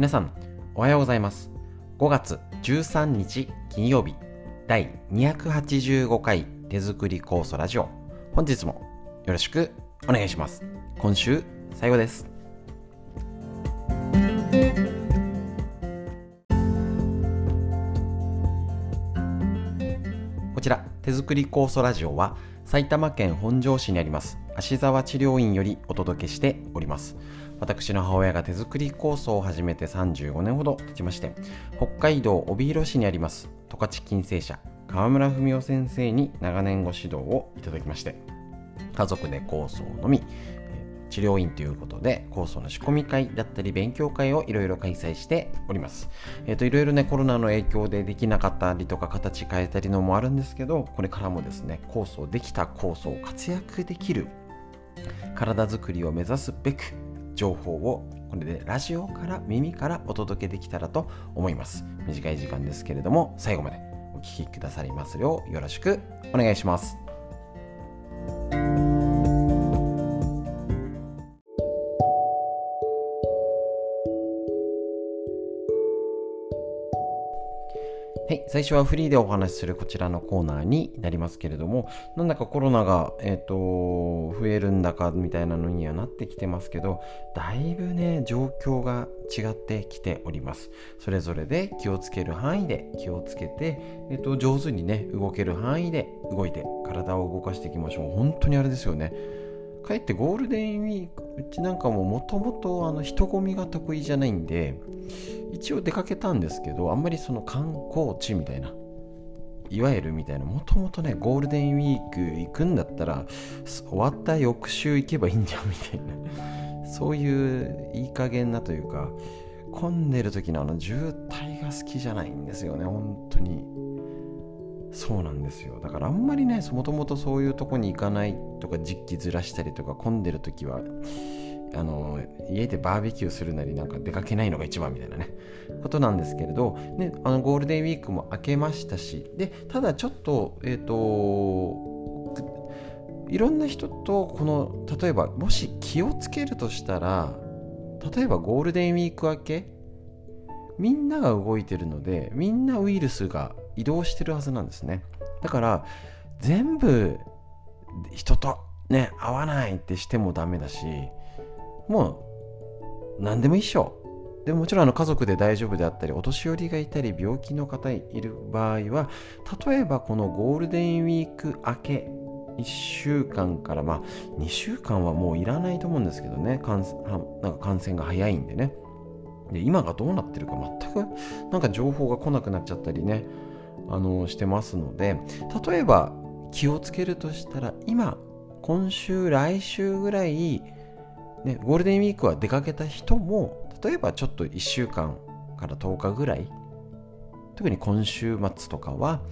皆さん、おはようございます。5月13日金曜日、第285回手作り酵素ラジオ。本日もよろしくお願いします。今週最後です。こちら、手作り酵素ラジオは埼玉県本庄市にあります芦沢治療院よりお届けしております。私の母親が手作り酵素を始めて35年ほど経ちまして、北海道帯広市にあります十勝金星社川村文夫先生に長年ご指導をいただきまして、家族で酵素を飲み、治療院ということで酵素の仕込み会だったり勉強会をいろいろ開催しております。えっ、といろいろねコロナの影響でできなかったりとか形変えたりのもあるんですけどこれからもですね酵素できた酵素を活躍できる体づくりを目指すべく情報をこれでラジオから耳からお届けできたらと思います。短い時間ですけれども最後までお聞きくださりますようよろしくお願いします。はい、最初はフリーでお話しするこちらのコーナーになりますけれども、なんだかコロナが、えっ、と、増えるんだかみたいなのにはなってきてますけど、だいぶね、状況が違ってきております。それぞれで気をつける範囲で気をつけて、えっ、と、上手にね、動ける範囲で動いて、体を動かしていきましょう。本当にあれですよね。かえってゴールデンウィーク、うちなんかももともと人混みが得意じゃないんで、一応出かけたんですけどあんまりその観光地みたいないわゆるみたいなもともとねゴールデンウィーク行くんだったら終わった翌週行けばいいんじゃんみたいなそういういい加減なというか混んでる時のあの渋滞が好きじゃないんですよね本当に。そうなんですよ。だからあんまりねもともとそういうとこに行かないとか時期ずらしたりとか混んでる時はあの家でバーベキューするなりなんか出かけないのが一番みたいなね。ことなんですけれど、ね、あのゴールデンウィークも明けましたしでただちょっとえっ、といろんな人とこの例えばもし気をつけるとしたら例えばゴールデンウィーク明けみんなが動いてるのでみんなウイルスが移動してるはずなんですね。だから全部人とね会わないってしてもダメだしもう何でも一緒。でももちろんあの家族で大丈夫であったりお年寄りがいたり病気の方いる場合は例えばこのゴールデンウィーク明け1週間からまあ2週間はもういらないと思うんですけどね。感なんか感染が早いんでね。で今がどうなってるか全くなんか情報が来なくなっちゃったりね。あのしてますので例えば気をつけるとしたら今今週来週ぐらいね、ゴールデンウィークは出かけた人も例えばちょっと1週間から10日ぐらい特に今週末とかは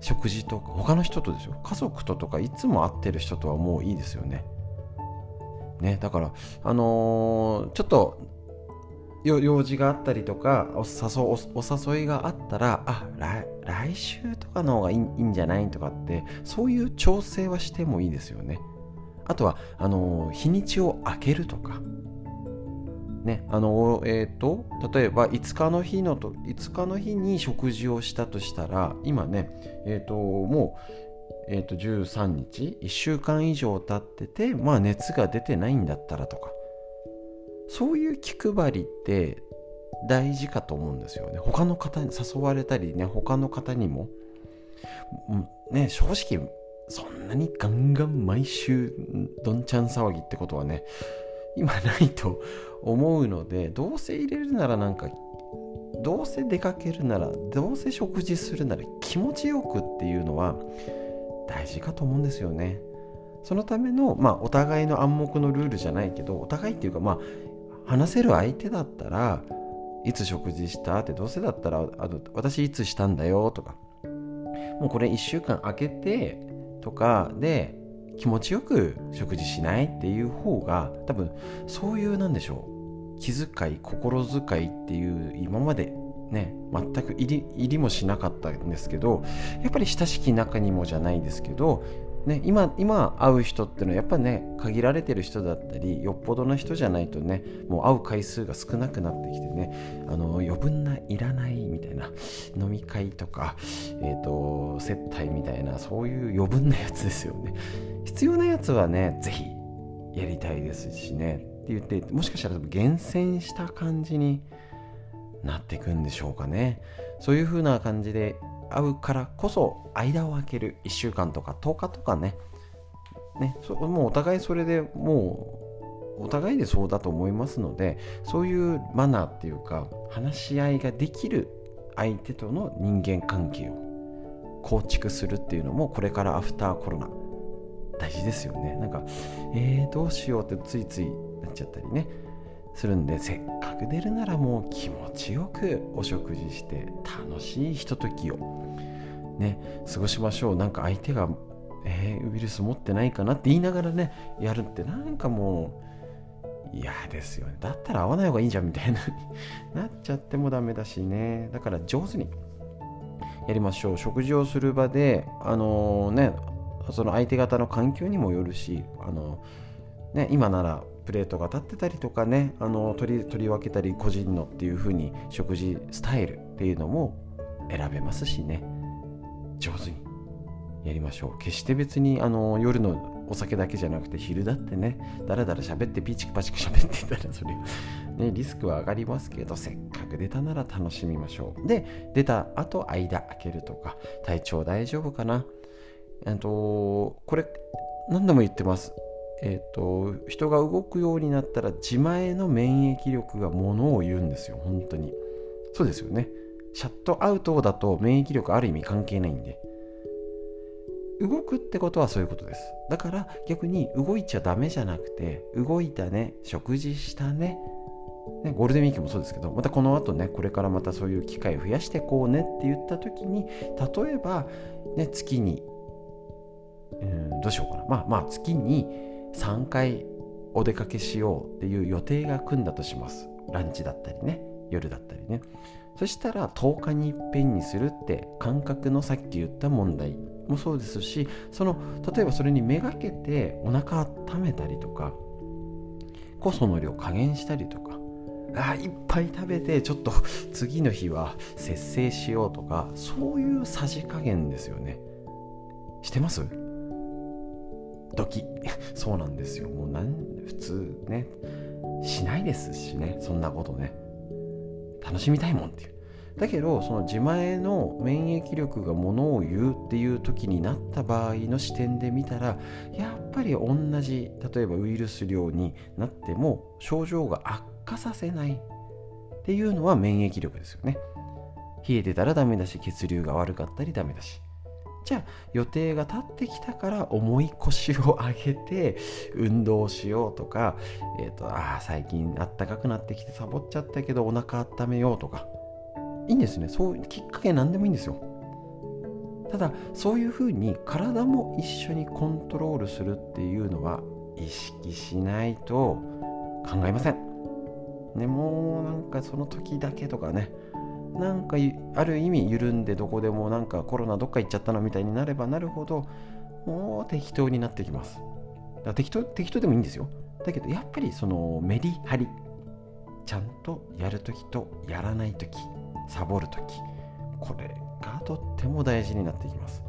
食事とか他の人とですよ家族ととかいつも会ってる人とはもういいですよね。ねだからあのー、ちょっと用事があったりとかお誘お誘いがあったらあ来来週とかの方がいいいいんじゃないとかってそういう調整はしてもいいですよね。あとは、あの日にちを空けるとか。ね、あのえっ、ー、と、例えば5日の日のと、5日の日に食事をしたとしたら、今ね、えっ、ー、と、もう、え、と、13日、1週間以上経ってて、まあ熱が出てないんだったらとか、そういう気配りって大事かと思うんですよね。他の方に誘われたりね、他の方にも、ね、正直、そんなにガンガン毎週どんちゃん騒ぎってことはね今ないと思うのでどうせ入れるならなんかどうせ出かけるならどうせ食事するなら気持ちよくっていうのは大事かと思うんですよねそのためのまあお互いの暗黙のルールじゃないけどお互いっていうかまあ話せる相手だったらいつ食事したってどうせだったらあの私いつしたんだよとか。もうこれ1週間空けてとかで気持ちよく食事しないっていう方が多分そういうなんでしょう。気遣い心遣いっていう今までね全く入り入りもしなかったんですけどやっぱり親しき中にもじゃないですけどね、今今会う人っていうのはやっぱね限られてる人だったりよっぽどの人じゃないとねもう会う回数が少なくなってきてねあの余分ないらないみたいな飲み会とか、えーと、接待みたいなそういう余分なやつですよね。必要なやつはね是非やりたいですしねって言ってもしかしたら厳選した感じになっていくんでしょうかね。そういう風な感じで会うからこそ間を空ける1週間とか10日とかね。ねもうお互いそれでもうお互いでそうだと思いますのでそういうマナーっていうか話し合いができる相手との人間関係を構築するっていうのもこれからアフターコロナ大事ですよね。なんかえー、どうしようってついついなっちゃったりね。するんでせっかく出るならもう気持ちよくお食事して楽しいひとときを。ね過ごしましょう。なんか相手がえー、ウイルス持ってないかなって言いながらねやるってなんかもう嫌ですよね。だったら会わない方がいいじゃんみたいな。なっちゃってもダメだしね。だから上手にやりましょう。食事をする場であのー、ねその相手方の環境にもよるしあのー、ね今ならプレートが立ってたりとかねあの取り取り分けたり個人のっていう風に食事スタイルっていうのも選べますしね。上手にやりましょう。決して別にあの夜のお酒だけじゃなくて昼だってねだらだら喋ってピチクパチク喋ってたらそれ、ね、リスクは上がりますけどせっかく出たなら楽しみましょう。で出た後間開けるとか体調大丈夫かな。えっとこれ何度も言ってます。えーと、人が動くようになったら自前の免疫力がものを言うんですよ本当に。そうですよね。シャットアウトだと免疫力ある意味関係ないんで。動くってことはそういうことです。だから逆に動いちゃダメじゃなくて動いたね食事したねね、ゴールデンウィークもそうですけどまたこの後ねこれからまたそういう機会を増やしてこうねって言った時に例えば、ね、月にうんどうしようかな。まあまあ月に3回お出かけしようっていう予定が組んだとします。ランチだったりね夜だったりね。そしたら10日にいっぺんにするって感覚のさっき言った問題もそうですしその例えばそれにめがけてお腹温めたりとか酵素の量加減したりとかあいっぱい食べてちょっと次の日は節制しようとかそういうさじ加減ですよね。してます？時。そうなんですよ。もう普通ね。しないですしね。そんなことね。楽しみたいもんっていう。だけどその自前の免疫力がものを言うっていう時になった場合の視点で見たらやっぱり同じ例えばウイルス量になっても症状が悪化させないっていうのは免疫力ですよね。冷えてたらダメだし血流が悪かったりダメだし。じゃあ予定が立ってきたから重い腰を上げて運動しようとか、えーと、あ最近あったかくなってきてサボっちゃったけどお腹温めようとか。いいんですね。そういうきっかけ何でもいいんですよ。ただそういうふうに体も一緒にコントロールするっていうのは意識しないと考えません。ねもうなんかその時だけとかねなんかある意味緩んでどこでもなんかコロナどっか行っちゃったのみたいになればなるほどもう適当になってきます。だから適当適当でもいいんですよ。だけどやっぱりそのメリハリちゃんとやるときとやらないときサボるときこれがとっても大事になってきます。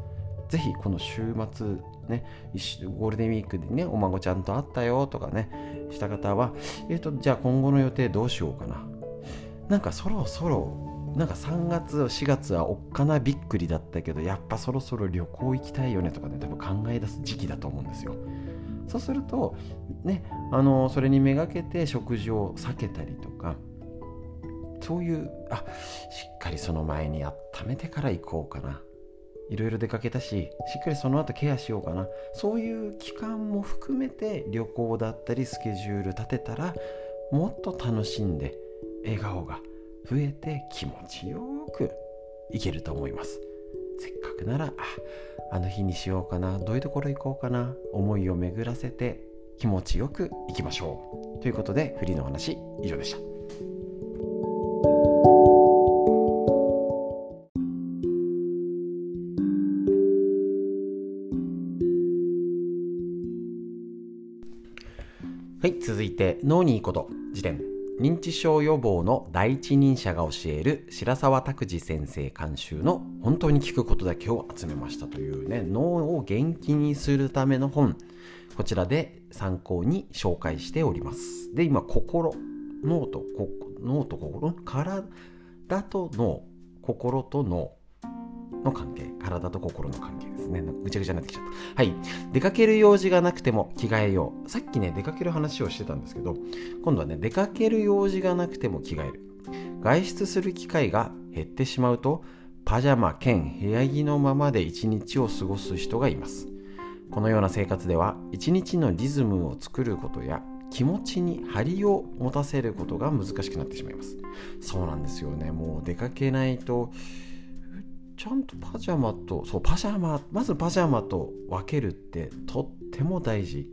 ぜひこの週末ねゴールデンウィークでねお孫ちゃんと会ったよとかねした方はえっ、ー、とじゃあ今後の予定どうしようかな。なんかそろそろなんか3月4月はおっかなびっくりだったけどやっぱそろそろ旅行行きたいよねとかね多分考え出す時期だと思うんですよ。そうするとねあのそれにめがけて食事を避けたりとかそういうあしっかりその前に温めてから行こうかな。いろいろ出かけたししっかりその後ケアしようかな。そういう期間も含めて旅行だったりスケジュール立てたらもっと楽しんで笑顔が増えて気持ちよくいけると思います。せっかくならあの日にしようかなどういうところ行こうかな思いを巡らせて気持ちよくいきましょう。ということでフリーの話以上でした。はい続いて脳にいいこと自点認知症予防の第一人者が教える白沢拓司先生監修の本当に聞くことだけを集めましたというね脳を元気にするための本。こちらで参考に紹介しております。で今心脳と脳と心体と脳心と脳。の関係体と心の関係ですね。ぐちゃぐちゃになってきちゃった。はい。出かける用事がなくても着替えよう。さっきね出かける話をしてたんですけど今度はね出かける用事がなくても着替える。外出する機会が減ってしまうとパジャマ兼部屋着のままで一日を過ごす人がいます。このような生活では一日のリズムを作ることや気持ちに張りを持たせることが難しくなってしまいます。そうなんですよね。もう出かけないとちゃんとパジャマとそうパジャマまずパジャマと分けるってとっても大事。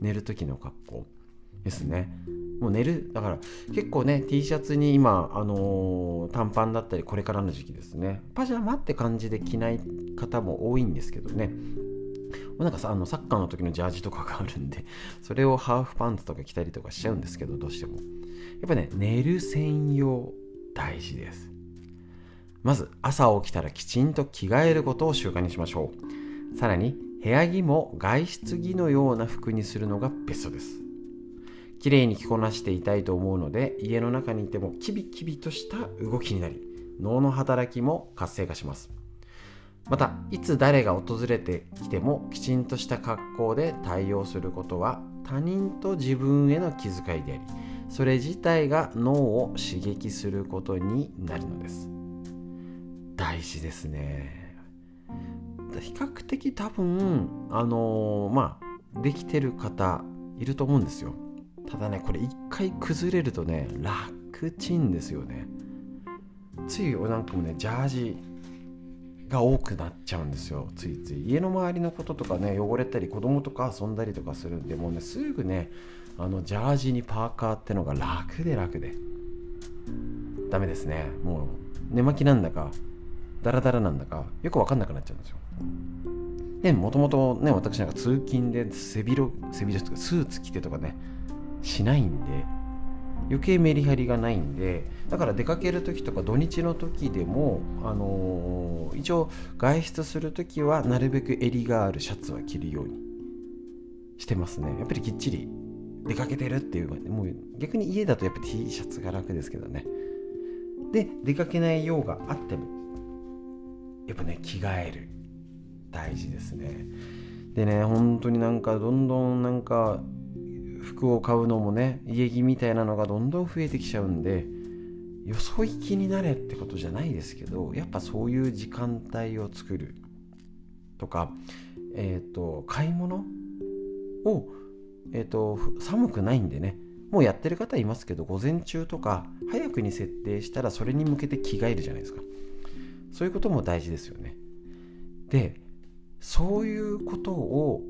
寝る時の格好ですね。もう寝るだから結構ね T シャツに今、あのー、短パンだったりこれからの時期ですね。パジャマって感じで着ない方も多いんですけどね。なんかさあのサッカーの時のジャージとかがあるんでそれをハーフパンツとか着たりとかしちゃうんですけどどうしても。やっぱね寝る専用大事です。まず朝起きたらきちんと着替えることを習慣にしましょう。さらに部屋着も外出着のような服にするのがベストです。綺麗に着こなしていたいと思うので家の中にいてもキビキビとした動きになり脳の働きも活性化します。またいつ誰が訪れてきてもきちんとした格好で対応することは他人と自分への気遣いでありそれ自体が脳を刺激することになるのです。大事ですね。比較的多分あのー、まあできてる方いると思うんですよ。ただねこれ一回崩れるとね楽ちんですよね。ついなんかもねジャージが多くなっちゃうんですよ。ついつい。家の周りのこととかね汚れたり子供とか遊んだりとかするんでもうねすぐねあのジャージにパーカーってのが楽で楽で。ダメですね。もう寝巻きなんだか。ダラダラなんだかよく分かんなくなっちゃうんですよ。でもともとね私なんか通勤で背広背広とかスーツ着てとかねしないんで余計メリハリがないんでだから出かける時とか土日の時でも、あのー、一応外出する時はなるべく襟があるシャツは着るようにしてますねやっぱりきっちり出かけてるっていうもう逆に家だとやっぱ T シャツが楽ですけどねで出かけない用があってもやっぱね着替える。大事ですね。でね本当になんかどんどんなんか服を買うのもね家着みたいなのがどんどん増えてきちゃうんでよそ行きになれってことじゃないですけどやっぱそういう時間帯を作るとかえっ、ー、と買い物をえっ、ー、と寒くないんでねもうやってる方いますけど午前中とか早くに設定したらそれに向けて着替えるじゃないですか。そういうことも大事ですよね。でそういうことを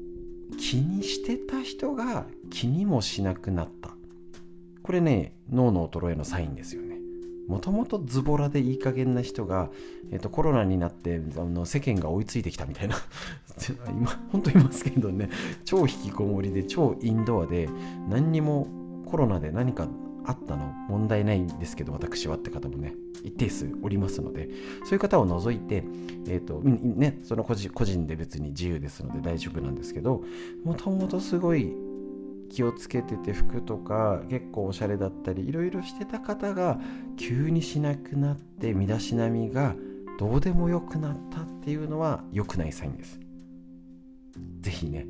気にしてた人が気にもしなくなった。これね脳の衰えのサインですよね。もともとズボラでいい加減な人が、えーと、コロナになってあの世間が追いついてきたみたいな。今本当いますけどね。超引きこもりで超インドアで何にもコロナで何かあったの問題ないんですけど私はって方もね一定数おりますのでそういう方を除いて、えーとね、その個人個人で別に自由ですので大丈夫なんですけどもともとすごい気をつけてて服とか結構おしゃれだったりいろいろしてた方が急にしなくなって身だしなみがどうでもよくなったっていうのは良くないサインです。是非ね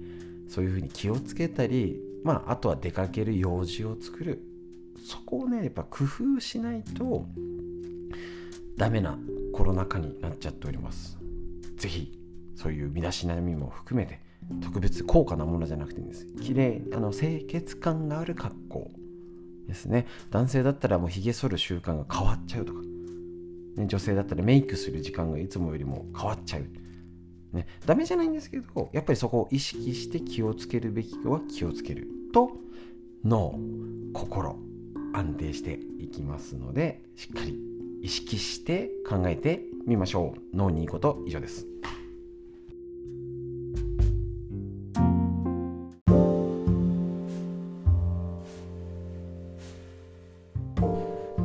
そういうふうに気をつけたりまああとは出かける用事を作るそこをねやっぱ工夫しないとダメなコロナ禍になっちゃっております。是非そういう身だしなみも含めて特別高価なものじゃなくていいんです。綺麗あの清潔感がある格好ですね。男性だったらもうひげ剃る習慣が変わっちゃうとか、ね、女性だったらメイクする時間がいつもよりも変わっちゃう。ね、ダメじゃないんですけどやっぱりそこを意識して気をつけるべきは気をつけると脳心。安定していきますのでしっかり意識して考えてみましょう。脳にいいこと以上です。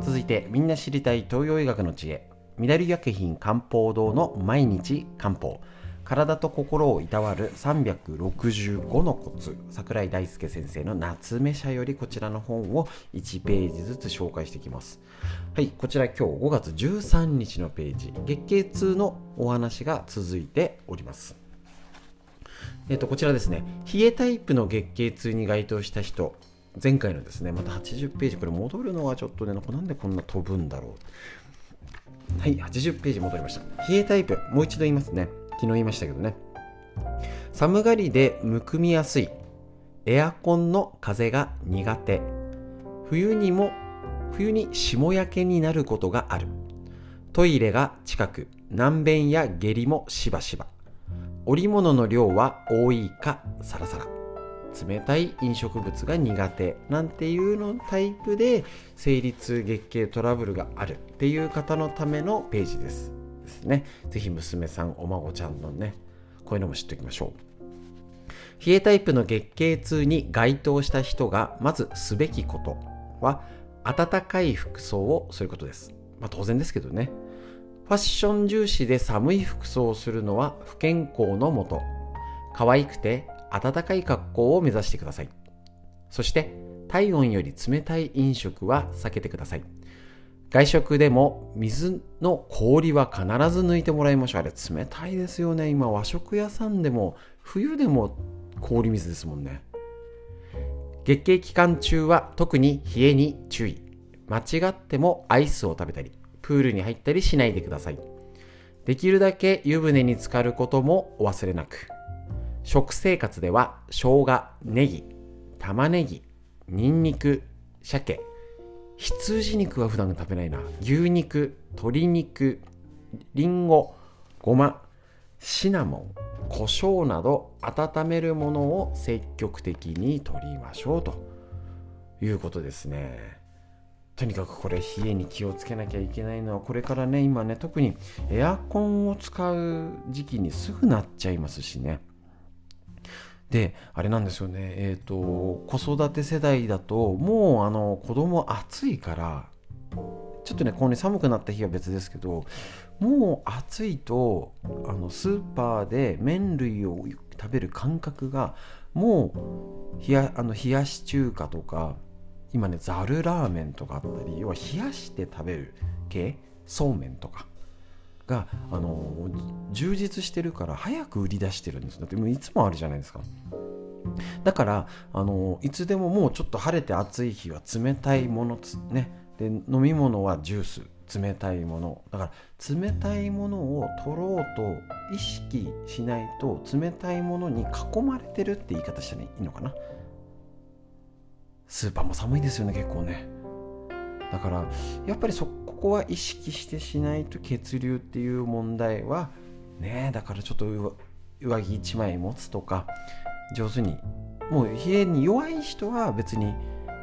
続いてみんな知りたい東洋医学の知恵。緑薬品漢方堂の毎日漢方。体と心をいたわる365のコツ。桜井大輔先生の夏目社よりこちらの本を1ページずつ紹介していきます。はいこちら今日5月13日のページ。月経痛のお話が続いております。えっとこちらですね。冷えタイプの月経痛に該当した人。前回のですねまた80ページ。これ戻るのはちょっとねなんでこんな飛ぶんだろう。はい80ページ戻りました。冷えタイプもう一度言いますね。昨日言いましたけどね。寒がりでむくみやすい。エアコンの風が苦手。冬にも冬に霜焼けになることがある。トイレが近く。軟便や下痢もしばしば。織物の量は多いかサラサラ。冷たい飲食物が苦手なんていうのタイプで生理痛月経トラブルがあるっていう方のためのページです。ですね。ぜひ娘さん、お孫ちゃんのね、こういうのも知っておきましょう。冷えタイプの月経痛に該当した人がまずすべきことは暖かい服装をすることです。まあ当然ですけどね。ファッション重視で寒い服装をするのは不健康のもと。可愛くて暖かい格好を目指してください。そして体温より冷たい飲食は避けてください。外食でも水の氷は必ず抜いてもらいましょう。あれ冷たいですよね。今和食屋さんでも冬でも氷水ですもんね。月経期間中は特に冷えに注意。間違ってもアイスを食べたり、プールに入ったりしないでください。できるだけ湯船に浸かることもお忘れなく。食生活では生姜、ネギ、玉ねぎ、ニンニク、鮭、羊肉は普段食べないな。牛肉鶏肉りんごごまシナモン胡椒など温めるものを積極的に取りましょうということですね。とにかくこれ冷えに気をつけなきゃいけないのはこれからね今ね特にエアコンを使う時期にすぐなっちゃいますしね。であれなんですよね。えっ、ー、と子育て世代だともうあの子供暑いからちょっとねこうね寒くなった日は別ですけどもう暑いとあのスーパーで麺類を食べる感覚がもう冷やあの冷やし中華とか今ねざるラーメンとかあったり要は冷やして食べる系そうめんとか。があの充実してるから早く売り出してるんですだってもういつもあるじゃないですか。だからあのいつでももうちょっと晴れて暑い日は冷たいものね。で飲み物はジュース。冷たいもの。だから冷たいものを取ろうと意識しないと冷たいものに囲まれてるって言い方したらいいのかな。スーパーも寒いですよね結構ね。だからやっぱりそこは意識してしないと血流っていう問題はねだからちょっと上着1枚持つとか上手にもう冷えに弱い人は別に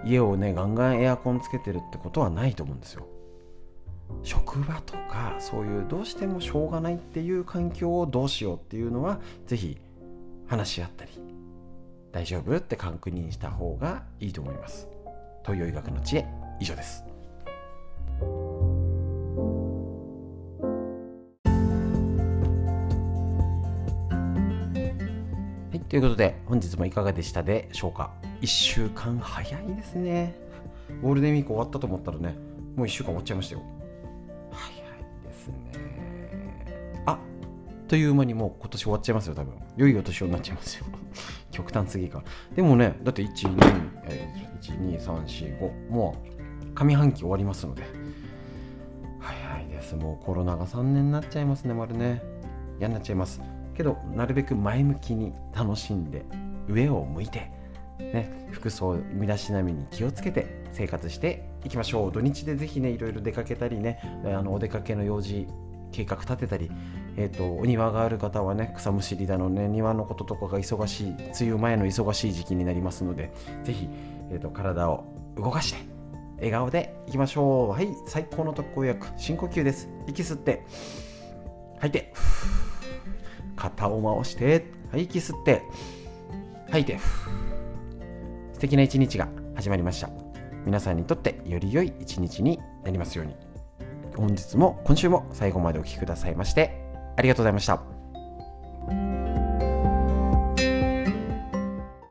家をねガンガンエアコンつけてるってことはないと思うんですよ。職場とかそういうどうしてもしょうがないっていう環境をどうしようっていうのは是非話し合ったり大丈夫って確認した方がいいと思います。東洋医学の知恵以上です。ということで、本日もいかがでしたでしょうか ?1 週間早いですね。ゴールデンウィーク終わったと思ったらね、もう1週間終わっちゃいましたよ。早いですね。あという間にもう今年終わっちゃいますよ、多分。良いお年をになっちゃいますよ。極端すぎか。でもね、だって1、2、1、2、3、4、5、もう上半期終わりますので。早いです。もうコロナが3年になっちゃいますね、丸ね。嫌になっちゃいます。けどなるべく前向きに楽しんで上を向いて、ね、服装身だしなみに気をつけて生活していきましょう。土日でぜひねいろいろ出かけたりねあのお出かけの用事計画立てたり、えーと、お庭がある方はね草むしりだのね庭のこととかが忙しい梅雨前の忙しい時期になりますのでぜひ、えーと、体を動かして笑顔でいきましょう。はい最高の特効薬深呼吸です。息吸って吐いて。肩を回して、はい、息吸って、吐いて、素敵な一日が始まりました。皆さんにとってより良い一日になりますように。本日も今週も最後までお聴きくださいましてありがとうございました。